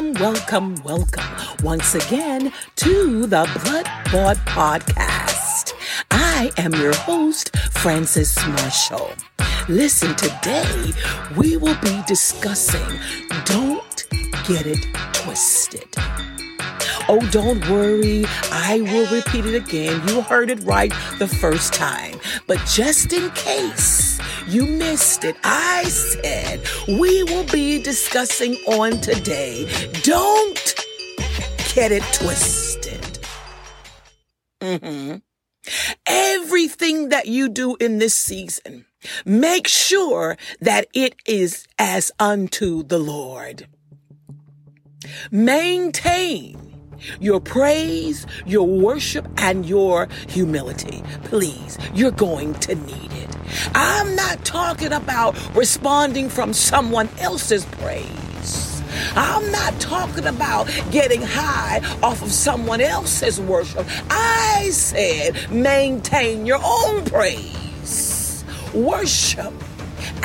Welcome, welcome, welcome once again to the Blood Bought Podcast. I am your host, Francis Marshall. Listen, today we will be discussing Don't Get It Twisted. Oh, don't worry. I will repeat it again. You heard it right the first time. But just in case you missed it, I said we will be discussing on today. Don't get it twisted. Mm-hmm. Everything that you do in this season, make sure that it is as unto the Lord. Maintain your praise, your worship, and your humility. Please, you're going to need it. I'm not talking about responding from someone else's praise. I'm not talking about getting high off of someone else's worship. I said maintain your own praise. Worship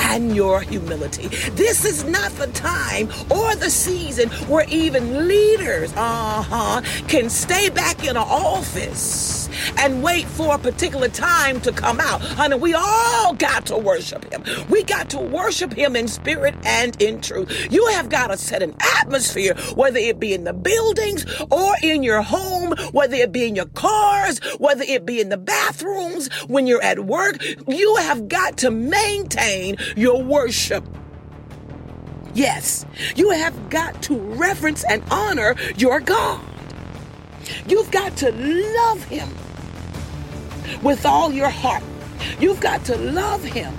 and your humility. This is not the time or the season where even leaders, uh-huh, can stay back in an office and wait for a particular time to come out. Honey, we all got to worship him. We got to worship him in spirit and in truth. You have got to set an atmosphere, whether it be in the buildings or in your home, whether it be in your cars, whether it be in the bathrooms, when you're at work. You have got to maintain your worship. Yes, you have got to reverence and honor your God. You've got to love Him with all your heart. You've got to love Him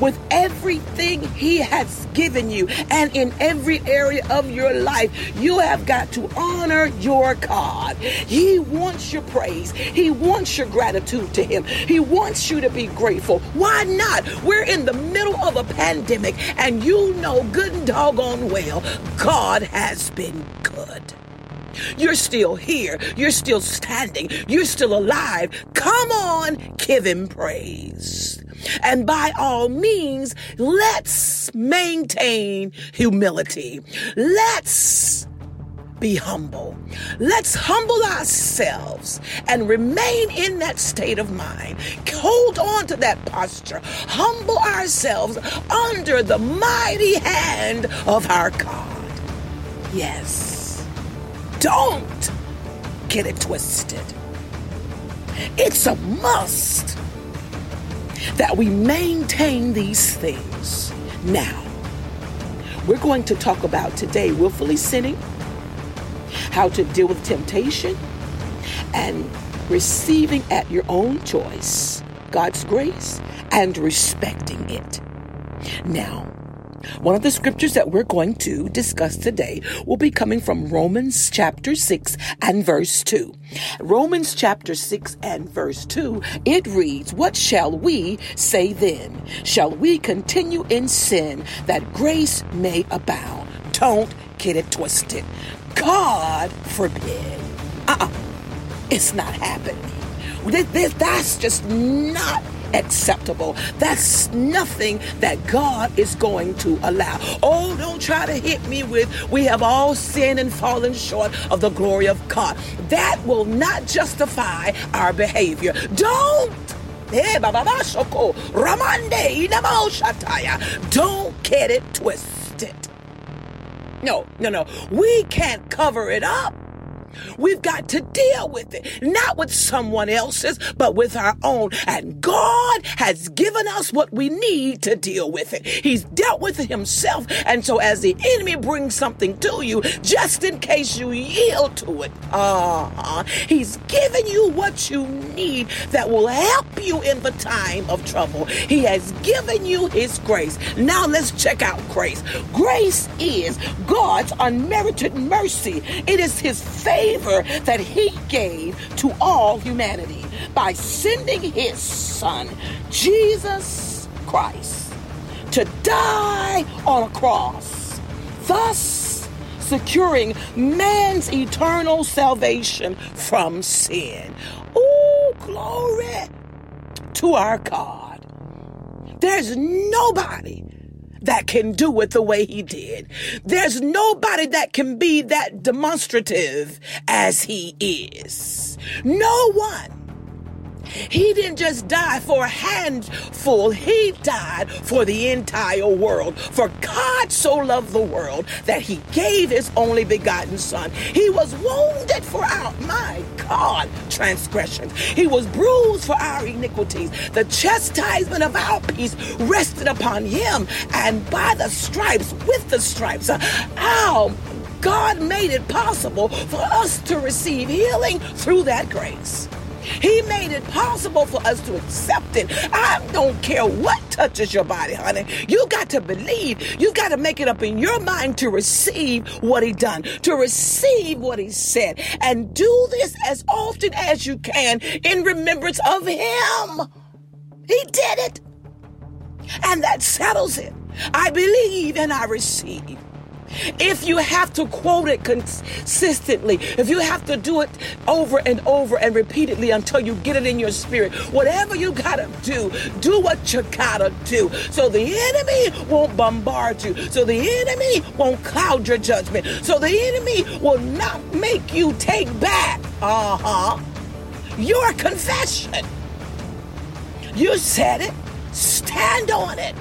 with everything He has given you. And in every area of your life, you have got to honor your God. He wants your praise, He wants your gratitude to Him. He wants you to be grateful. Why not? We're in the middle of a pandemic, and you know good and doggone well, God has been. You're still here. You're still standing. You're still alive. Come on, give him praise. And by all means, let's maintain humility. Let's be humble. Let's humble ourselves and remain in that state of mind. Hold on to that posture. Humble ourselves under the mighty hand of our God. Yes. Don't get it twisted. It's a must that we maintain these things. Now, we're going to talk about today willfully sinning, how to deal with temptation, and receiving at your own choice God's grace and respecting it. Now, one of the scriptures that we're going to discuss today will be coming from Romans chapter 6 and verse 2. Romans chapter 6 and verse 2, it reads, What shall we say then? Shall we continue in sin that grace may abound? Don't get it twisted. God forbid. Uh-uh. It's not happening. That's just not acceptable. That's nothing that God is going to allow. Oh, don't try to hit me with, we have all sinned and fallen short of the glory of God. That will not justify our behavior. Don't. Eh, don't get it twisted. No, no, no. We can't cover it up. We've got to deal with it, not with someone else's, but with our own. And God has given us what we need to deal with it. He's dealt with it himself. And so as the enemy brings something to you, just in case you yield to it, uh-huh, he's given you what you need that will help you in the time of trouble. He has given you his grace. Now let's check out grace. Grace is God's unmerited mercy. It is his favor favor that he gave to all humanity by sending his son, Jesus Christ, to die on a cross, thus securing man's eternal salvation from sin. Oh, glory to our God. There's nobody that can do it the way he did. There's nobody that can be that demonstrative as he is. No one. He didn't just die for a handful, he died for the entire world. For God so loved the world that he gave his only begotten Son. He was wounded for our, my God, transgressions. He was bruised for our iniquities. The chastisement of our peace rested upon him, and by the stripes, with the stripes, our God made it possible for us to receive healing through that grace. He made it possible for us to accept it. I don't care what touches your body, honey. You got to believe. You got to make it up in your mind to receive what he done, to receive what he said, and do this as often as you can in remembrance of him. He did it. And that settles it. I believe and I receive. If you have to quote it consistently, if you have to do it over and over and repeatedly until you get it in your spirit, whatever you gotta do, do what you gotta do. So the enemy won't bombard you. So the enemy won't cloud your judgment. So the enemy will not make you take back, uh huh, your confession. You said it, stand on it.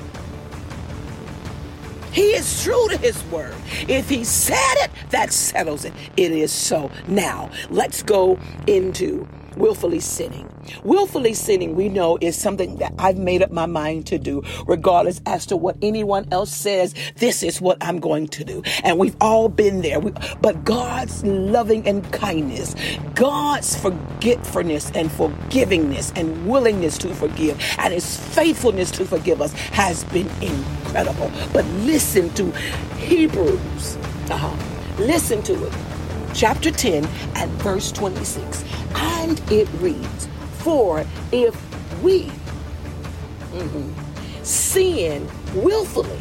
He is true to his word. If he said it, that settles it. It is so. Now, let's go into willfully sinning. Willfully sinning, we know, is something that I've made up my mind to do, regardless as to what anyone else says. This is what I'm going to do. And we've all been there. We, but God's loving and kindness, God's forgetfulness and forgivingness and willingness to forgive, and his faithfulness to forgive us has been incredible. But listen to Hebrews. Uh-huh. Listen to it. Chapter 10 and verse 26. And it reads, For if we mm-hmm, sin willfully,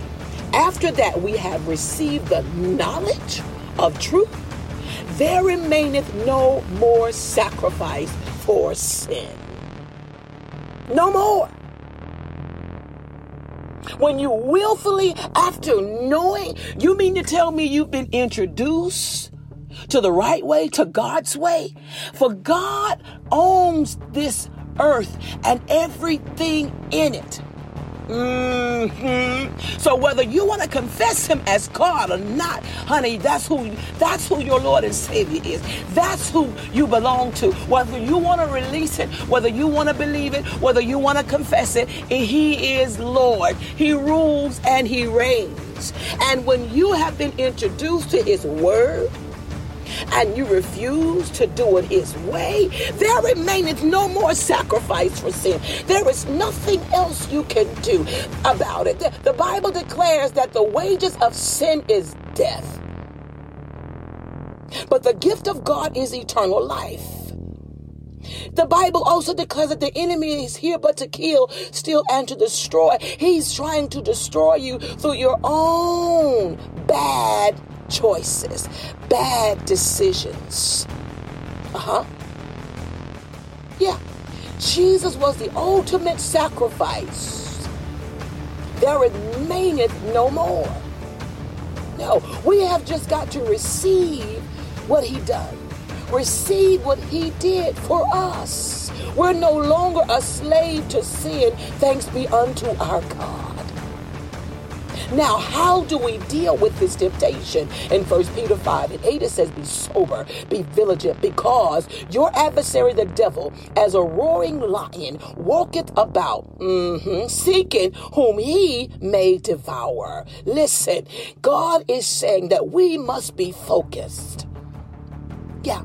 after that we have received the knowledge of truth, there remaineth no more sacrifice for sin. No more. When you willfully, after knowing, you mean to tell me you've been introduced to the right way, to God's way. For God owns this earth and everything in it. Mm-hmm. So whether you want to confess him as God or not, honey, that's who that's who your Lord and Savior is. That's who you belong to. Whether you want to release it, whether you want to believe it, whether you want to confess it, he is Lord. He rules and he reigns. And when you have been introduced to his word, and you refuse to do it his way, there remaineth no more sacrifice for sin. There is nothing else you can do about it. The Bible declares that the wages of sin is death. But the gift of God is eternal life. The Bible also declares that the enemy is here but to kill, steal, and to destroy. He's trying to destroy you through your own bad choices, bad decisions. Uh huh. Yeah. Jesus was the ultimate sacrifice. There remaineth no more. No, we have just got to receive what he done. Receive what he did for us. We're no longer a slave to sin, thanks be unto our God. Now, how do we deal with this temptation? In 1 Peter 5 and 8, it says, Be sober, be vigilant, because your adversary, the devil, as a roaring lion, walketh about, mm-hmm, seeking whom he may devour. Listen, God is saying that we must be focused. Yeah.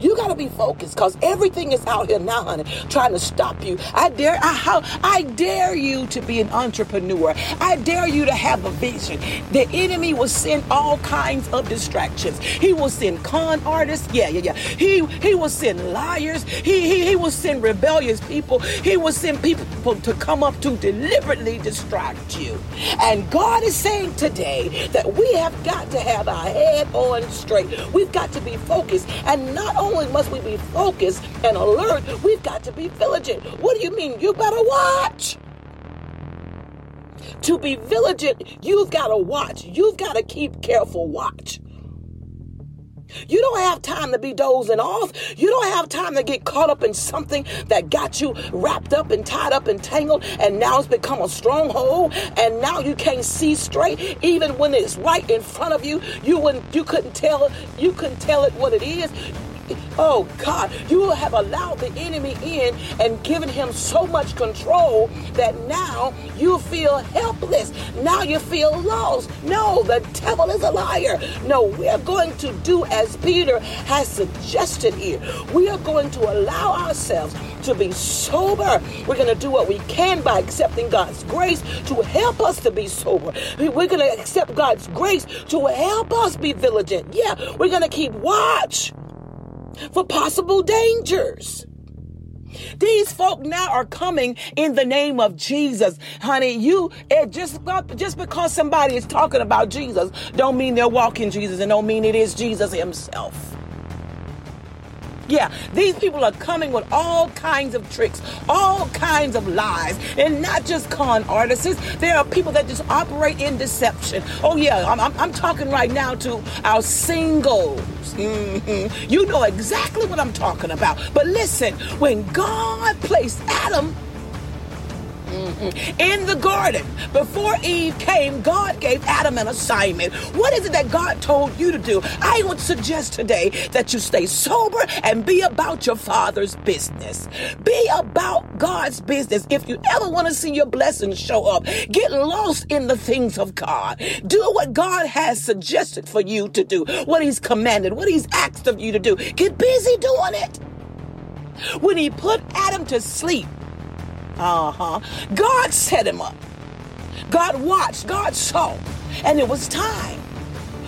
You got to be focused because everything is out here now, honey, trying to stop you. I dare, I, how, I dare you to be an entrepreneur. I dare you to have a vision. The enemy will send all kinds of distractions. He will send con artists. Yeah, yeah, yeah. He he will send liars. He he, he will send rebellious people. He will send people to come up to deliberately distract you. And God is saying today that we have got to have our head on straight. We've got to be focused and not only must we be focused and alert, we've got to be vigilant. What do you mean? You better watch. To be vigilant, you've got to watch. You've got to keep careful watch. You don't have time to be dozing off. You don't have time to get caught up in something that got you wrapped up and tied up and tangled, and now it's become a stronghold, and now you can't see straight. Even when it's right in front of you, you wouldn't, you couldn't tell, you couldn't tell it what it is. Oh God, you have allowed the enemy in and given him so much control that now you feel helpless. Now you feel lost. No, the devil is a liar. No, we are going to do as Peter has suggested here. We are going to allow ourselves to be sober. We're going to do what we can by accepting God's grace to help us to be sober. We're going to accept God's grace to help us be vigilant. Yeah, we're going to keep watch for possible dangers. These folk now are coming in the name of Jesus. Honey, you it just just because somebody is talking about Jesus don't mean they're walking Jesus and don't mean it is Jesus himself. Yeah, these people are coming with all kinds of tricks, all kinds of lies, and not just con artists. There are people that just operate in deception. Oh, yeah, I'm, I'm, I'm talking right now to our singles. Mm-hmm. You know exactly what I'm talking about. But listen, when God placed Adam Mm-hmm. In the garden, before Eve came, God gave Adam an assignment. What is it that God told you to do? I would suggest today that you stay sober and be about your father's business. Be about God's business. If you ever want to see your blessings show up, get lost in the things of God. Do what God has suggested for you to do, what He's commanded, what He's asked of you to do. Get busy doing it. When He put Adam to sleep, uh huh. God set him up. God watched. God saw. And it was time.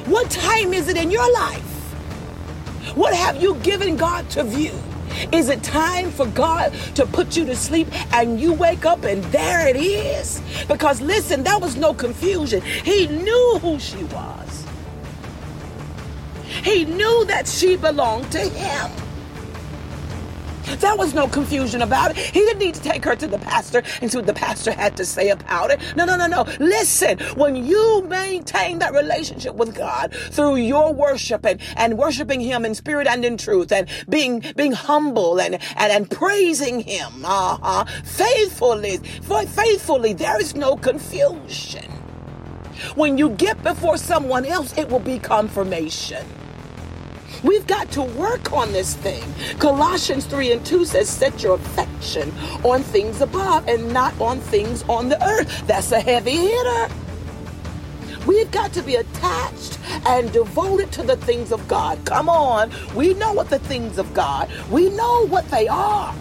What time is it in your life? What have you given God to view? Is it time for God to put you to sleep and you wake up and there it is? Because listen, there was no confusion. He knew who she was. He knew that she belonged to him. There was no confusion about it. He didn't need to take her to the pastor and see what the pastor had to say about it. No, no, no, no. Listen, when you maintain that relationship with God through your worship and, and worshiping Him in spirit and in truth and being being humble and, and, and praising Him, uh-huh, faithfully, faithfully, there is no confusion. When you get before someone else, it will be confirmation. We've got to work on this thing. Colossians 3 and 2 says, Set your affection on things above and not on things on the earth. That's a heavy hitter. We've got to be attached and devoted to the things of God. Come on. We know what the things of God, we know what they are.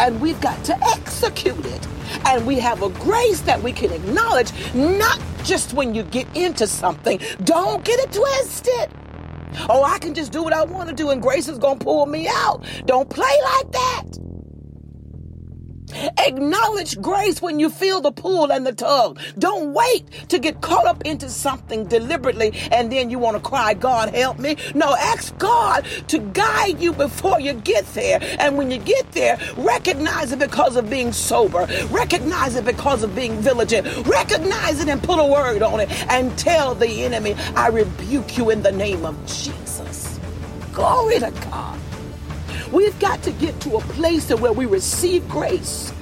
And we've got to execute it. And we have a grace that we can acknowledge, not just when you get into something. Don't get it twisted. Oh, I can just do what I want to do and grace is going to pull me out. Don't play like that. Acknowledge grace when you feel the pull and the tug. Don't wait to get caught up into something deliberately and then you want to cry, God, help me. No, ask God to guide you before you get there. And when you get there, recognize it because of being sober, recognize it because of being vigilant, recognize it and put a word on it and tell the enemy, I rebuke you in the name of Jesus. Glory to God. We've got to get to a place where we receive grace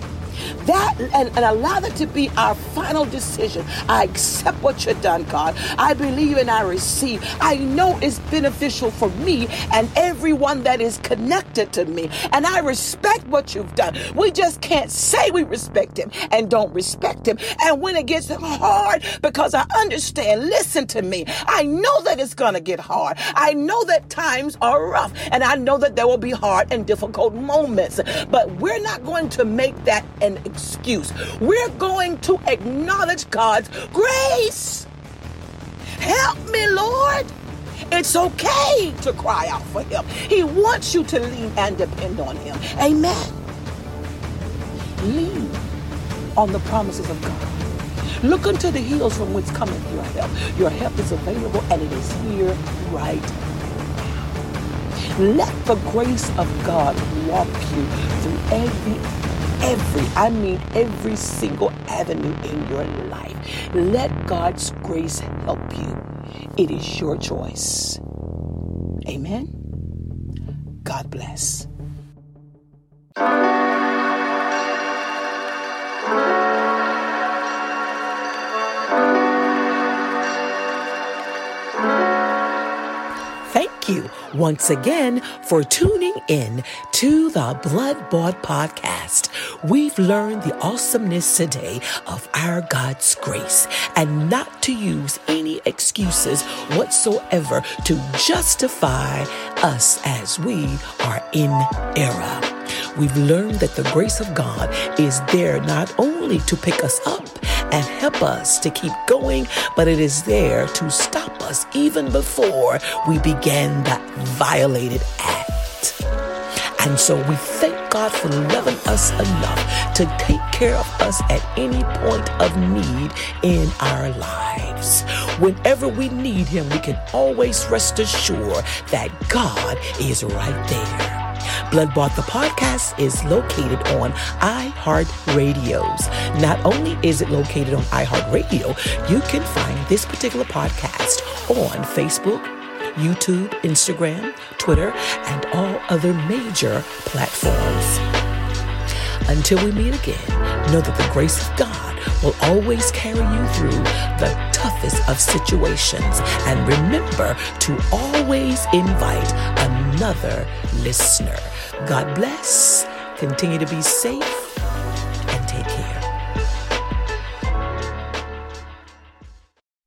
that and, and allow that to be our final decision. I accept what you've done, God. I believe and I receive. I know it's beneficial for me and everyone that is connected to me. And I respect what you've done. We just can't say we respect him and don't respect him. And when it gets hard, because I understand, listen to me. I know that it's going to get hard. I know that times are rough and I know that there will be hard and difficult moments. But we're not going to make that an excuse. We're going to acknowledge God's grace. Help me, Lord. It's okay to cry out for Him. He wants you to lean and depend on Him. Amen. Lean on the promises of God. Look unto the hills from whence cometh your help. Your help is available and it is here right now. Let the grace of God walk you through every every, I mean every single avenue in your life. Let God's grace help you. It is your choice. Amen. God bless. Once again for tuning in to the Blood Bought Podcast. We've learned the awesomeness today of our God's grace and not to use any excuses whatsoever to justify us as we are in error. We've learned that the grace of God is there not only to pick us up and help us to keep going, but it is there to stop us even before we begin that violated act. And so we thank God for loving us enough to take care of us at any point of need in our lives. Whenever we need Him, we can always rest assured that God is right there. Blood Bought the podcast is located on iHeartRadios. Not only is it located on iHeartRadio, you can find this particular podcast on Facebook, YouTube, Instagram, Twitter, and all other major platforms. Until we meet again, know that the grace of God will always carry you through the toughest of situations. And remember to always invite another listener. God bless. Continue to be safe